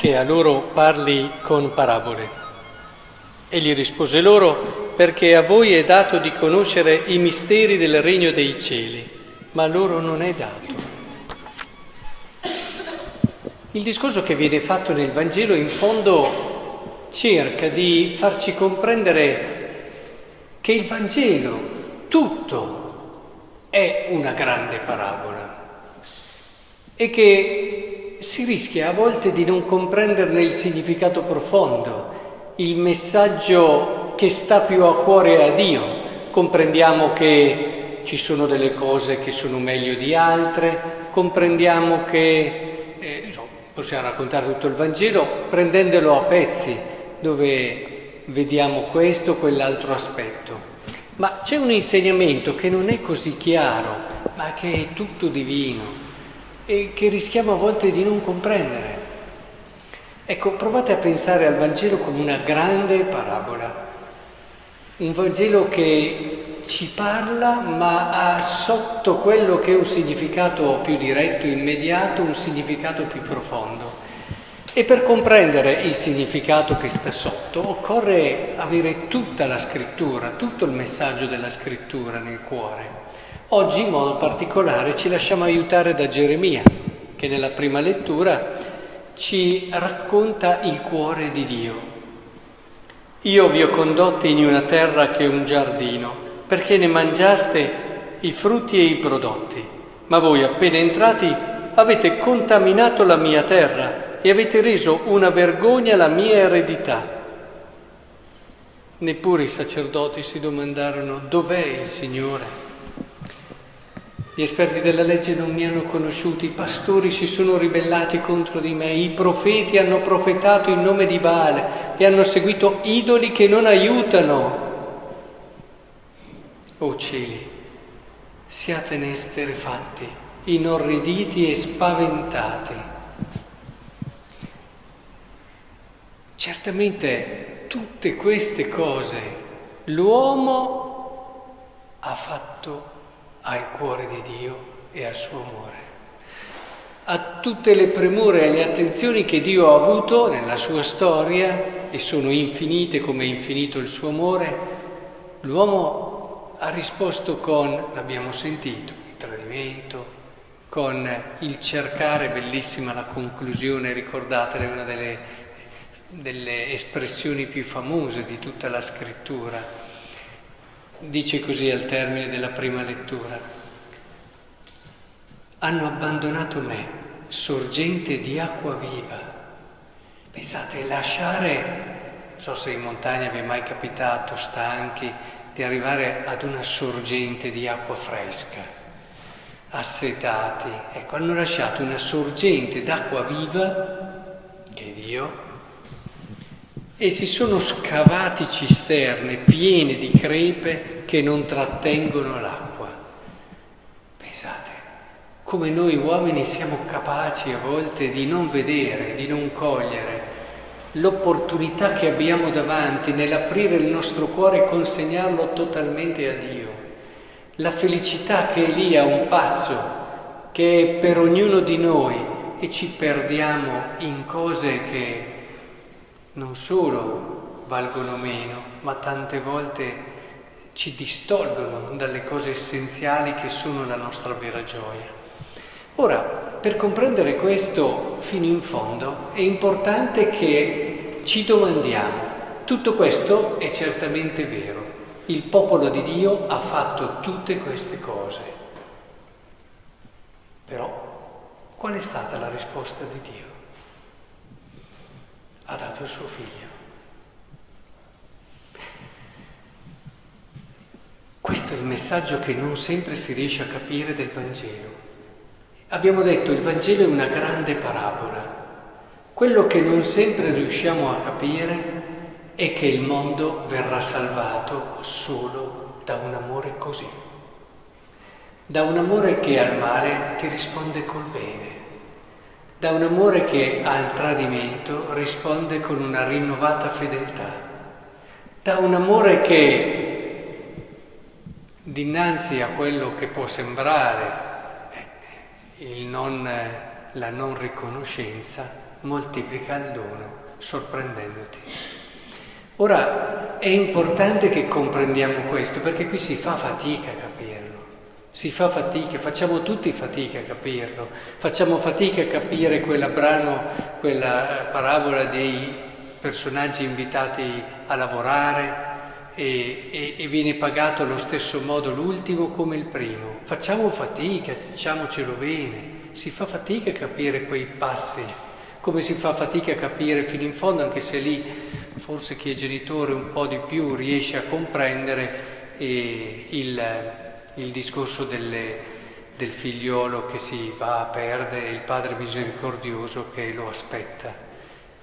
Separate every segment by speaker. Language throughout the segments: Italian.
Speaker 1: perché a loro parli con parabole? Egli rispose loro, perché a voi è dato di conoscere i misteri del regno dei cieli, ma a loro non è dato. Il discorso che viene fatto nel Vangelo in fondo cerca di farci comprendere che il Vangelo tutto è una grande parabola e che si rischia a volte di non comprenderne il significato profondo, il messaggio che sta più a cuore a Dio. Comprendiamo che ci sono delle cose che sono meglio di altre, comprendiamo che eh, possiamo raccontare tutto il Vangelo prendendolo a pezzi, dove vediamo questo o quell'altro aspetto. Ma c'è un insegnamento che non è così chiaro, ma che è tutto divino e che rischiamo a volte di non comprendere. Ecco, provate a pensare al Vangelo come una grande parabola, un Vangelo che ci parla ma ha sotto quello che è un significato più diretto, immediato, un significato più profondo. E per comprendere il significato che sta sotto occorre avere tutta la scrittura, tutto il messaggio della scrittura nel cuore. Oggi in modo particolare ci lasciamo aiutare da Geremia, che nella prima lettura ci racconta il cuore di Dio. Io vi ho condotti in una terra che è un giardino, perché ne mangiaste i frutti e i prodotti, ma voi appena entrati avete contaminato la mia terra e avete reso una vergogna la mia eredità. Neppure i sacerdoti si domandarono dov'è il Signore. Gli esperti della legge non mi hanno conosciuto, i pastori si sono ribellati contro di me, i profeti hanno profetato in nome di Baale e hanno seguito idoli che non aiutano. O cieli, siatene esterefatti, inorriditi e spaventati. Certamente tutte queste cose l'uomo ha fatto al cuore di Dio e al suo amore. A tutte le premure e le attenzioni che Dio ha avuto nella sua storia, e sono infinite come è infinito il suo amore, l'uomo ha risposto con, l'abbiamo sentito, il tradimento, con il cercare, bellissima la conclusione, ricordatele, una delle, delle espressioni più famose di tutta la scrittura, dice così al termine della prima lettura, hanno abbandonato me, sorgente di acqua viva. Pensate, lasciare, non so se in montagna vi è mai capitato, stanchi, di arrivare ad una sorgente di acqua fresca, assetati, ecco, hanno lasciato una sorgente d'acqua viva, che è Dio, e si sono scavati cisterne piene di crepe che non trattengono l'acqua. Pensate, come noi uomini siamo capaci a volte di non vedere, di non cogliere l'opportunità che abbiamo davanti nell'aprire il nostro cuore e consegnarlo totalmente a Dio. La felicità che è lì a un passo, che è per ognuno di noi e ci perdiamo in cose che non solo valgono meno, ma tante volte ci distolgono dalle cose essenziali che sono la nostra vera gioia. Ora, per comprendere questo fino in fondo è importante che ci domandiamo, tutto questo è certamente vero, il popolo di Dio ha fatto tutte queste cose, però qual è stata la risposta di Dio? Ha dato il suo figlio. Questo è il messaggio che non sempre si riesce a capire del Vangelo. Abbiamo detto il Vangelo è una grande parabola. Quello che non sempre riusciamo a capire è che il mondo verrà salvato solo da un amore così, da un amore che al male ti risponde col bene da un amore che al tradimento risponde con una rinnovata fedeltà, da un amore che dinanzi a quello che può sembrare non, la non riconoscenza moltiplica il dono sorprendendoti. Ora è importante che comprendiamo questo perché qui si fa fatica a capirlo, si fa fatica, facciamo tutti fatica a capirlo, facciamo fatica a capire quella brano, quella parabola dei personaggi invitati a lavorare e, e, e viene pagato allo stesso modo l'ultimo come il primo. Facciamo fatica, diciamocelo bene, si fa fatica a capire quei passi. Come si fa fatica a capire fino in fondo, anche se lì forse chi è genitore un po' di più riesce a comprendere eh, il, il, discorso delle, del figliolo che si va a perdere e il padre misericordioso che lo aspetta,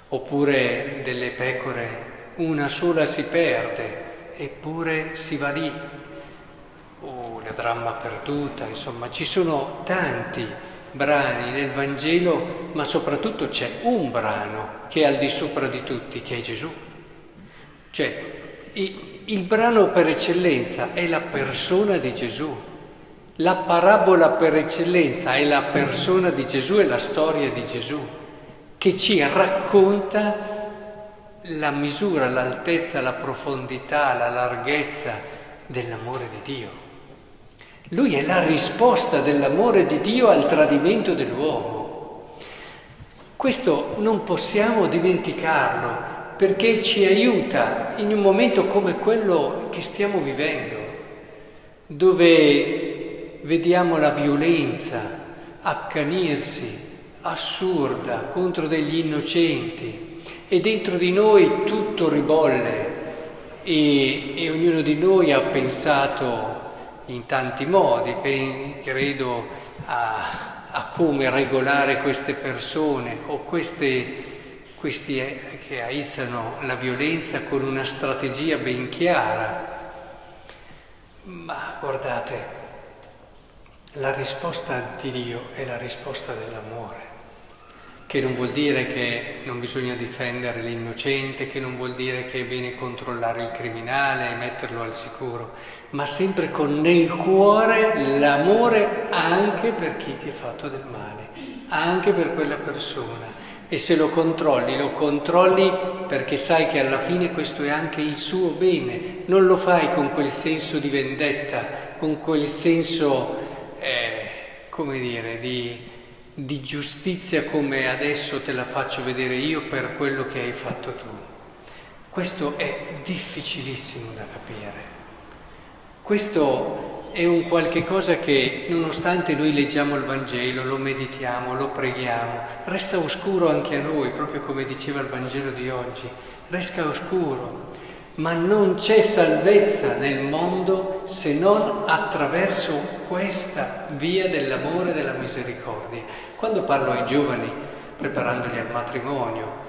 Speaker 1: oppure delle pecore, una sola si perde, eppure si va lì, o la dramma perduta, insomma ci sono tanti brani nel Vangelo, ma soprattutto c'è un brano che è al di sopra di tutti, che è Gesù. Cioè, il brano per eccellenza è la persona di Gesù. La parabola per eccellenza è la persona di Gesù e la storia di Gesù, che ci racconta la misura, l'altezza, la profondità, la larghezza dell'amore di Dio. Lui è la risposta dell'amore di Dio al tradimento dell'uomo. Questo non possiamo dimenticarlo perché ci aiuta in un momento come quello che stiamo vivendo, dove vediamo la violenza accanirsi assurda contro degli innocenti e dentro di noi tutto ribolle e, e ognuno di noi ha pensato in tanti modi, credo a, a come regolare queste persone o questi eh, che aizzano la violenza con una strategia ben chiara. Ma guardate, la risposta di Dio è la risposta dell'amore che non vuol dire che non bisogna difendere l'innocente, che non vuol dire che è bene controllare il criminale e metterlo al sicuro, ma sempre con nel cuore l'amore anche per chi ti ha fatto del male, anche per quella persona. E se lo controlli, lo controlli perché sai che alla fine questo è anche il suo bene, non lo fai con quel senso di vendetta, con quel senso, eh, come dire, di di giustizia come adesso te la faccio vedere io per quello che hai fatto tu. Questo è difficilissimo da capire. Questo è un qualche cosa che, nonostante noi leggiamo il Vangelo, lo meditiamo, lo preghiamo, resta oscuro anche a noi, proprio come diceva il Vangelo di oggi, resta oscuro ma non c'è salvezza nel mondo se non attraverso questa via dell'amore e della misericordia. Quando parlo ai giovani, preparandoli al matrimonio,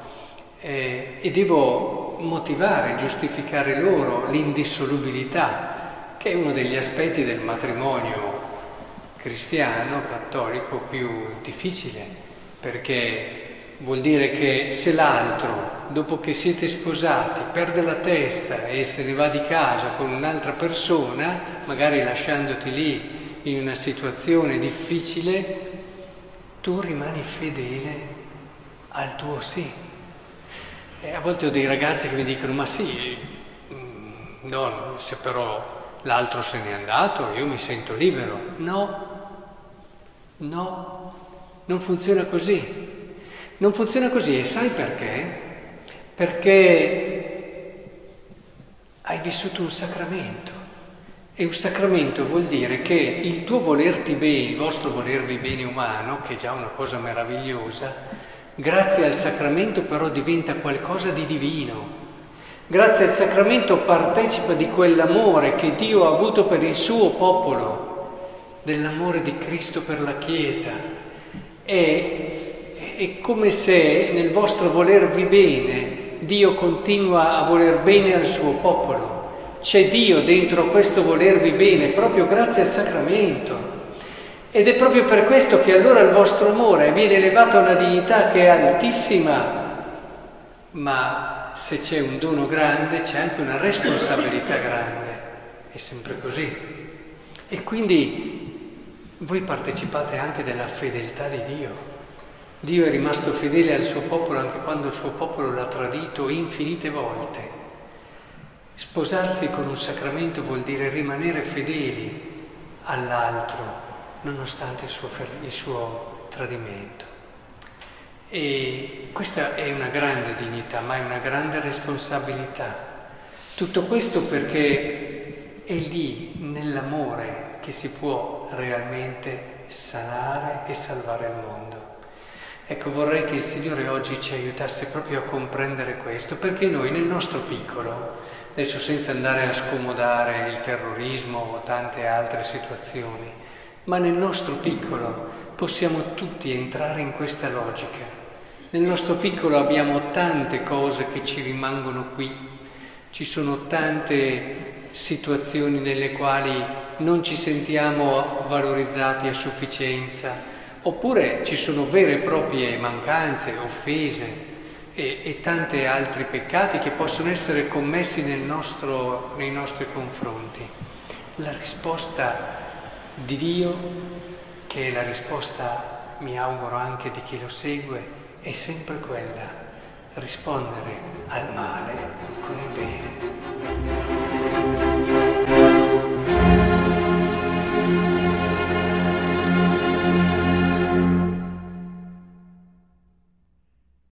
Speaker 1: eh, e devo motivare, giustificare loro l'indissolubilità, che è uno degli aspetti del matrimonio cristiano, cattolico, più difficile, perché Vuol dire che se l'altro, dopo che siete sposati, perde la testa e se ne va di casa con un'altra persona, magari lasciandoti lì in una situazione difficile, tu rimani fedele al tuo sì. E a volte ho dei ragazzi che mi dicono, ma sì, mm, no, se però l'altro se n'è andato, io mi sento libero. No, no, non funziona così. Non funziona così e sai perché? Perché hai vissuto un sacramento e un sacramento vuol dire che il tuo volerti bene, il vostro volervi bene umano, che è già una cosa meravigliosa, grazie al sacramento però diventa qualcosa di divino. Grazie al sacramento partecipa di quell'amore che Dio ha avuto per il suo popolo, dell'amore di Cristo per la Chiesa. E è come se nel vostro volervi bene Dio continua a voler bene al suo popolo. C'è Dio dentro questo volervi bene proprio grazie al sacramento. Ed è proprio per questo che allora il vostro amore viene elevato a una dignità che è altissima, ma se c'è un dono grande c'è anche una responsabilità grande, è sempre così. E quindi voi partecipate anche della fedeltà di Dio. Dio è rimasto fedele al suo popolo anche quando il suo popolo l'ha tradito infinite volte. Sposarsi con un sacramento vuol dire rimanere fedeli all'altro, nonostante il suo, il suo tradimento. E questa è una grande dignità, ma è una grande responsabilità. Tutto questo perché è lì, nell'amore, che si può realmente sanare e salvare il mondo. Ecco, vorrei che il Signore oggi ci aiutasse proprio a comprendere questo, perché noi nel nostro piccolo, adesso senza andare a scomodare il terrorismo o tante altre situazioni, ma nel nostro piccolo possiamo tutti entrare in questa logica. Nel nostro piccolo abbiamo tante cose che ci rimangono qui, ci sono tante situazioni nelle quali non ci sentiamo valorizzati a sufficienza, oppure ci sono vere e proprie mancanze, offese e, e tanti altri peccati che possono essere commessi nostro, nei nostri confronti. La risposta di Dio, che è la risposta, mi auguro, anche di chi lo segue, è sempre quella, rispondere al male con il bene.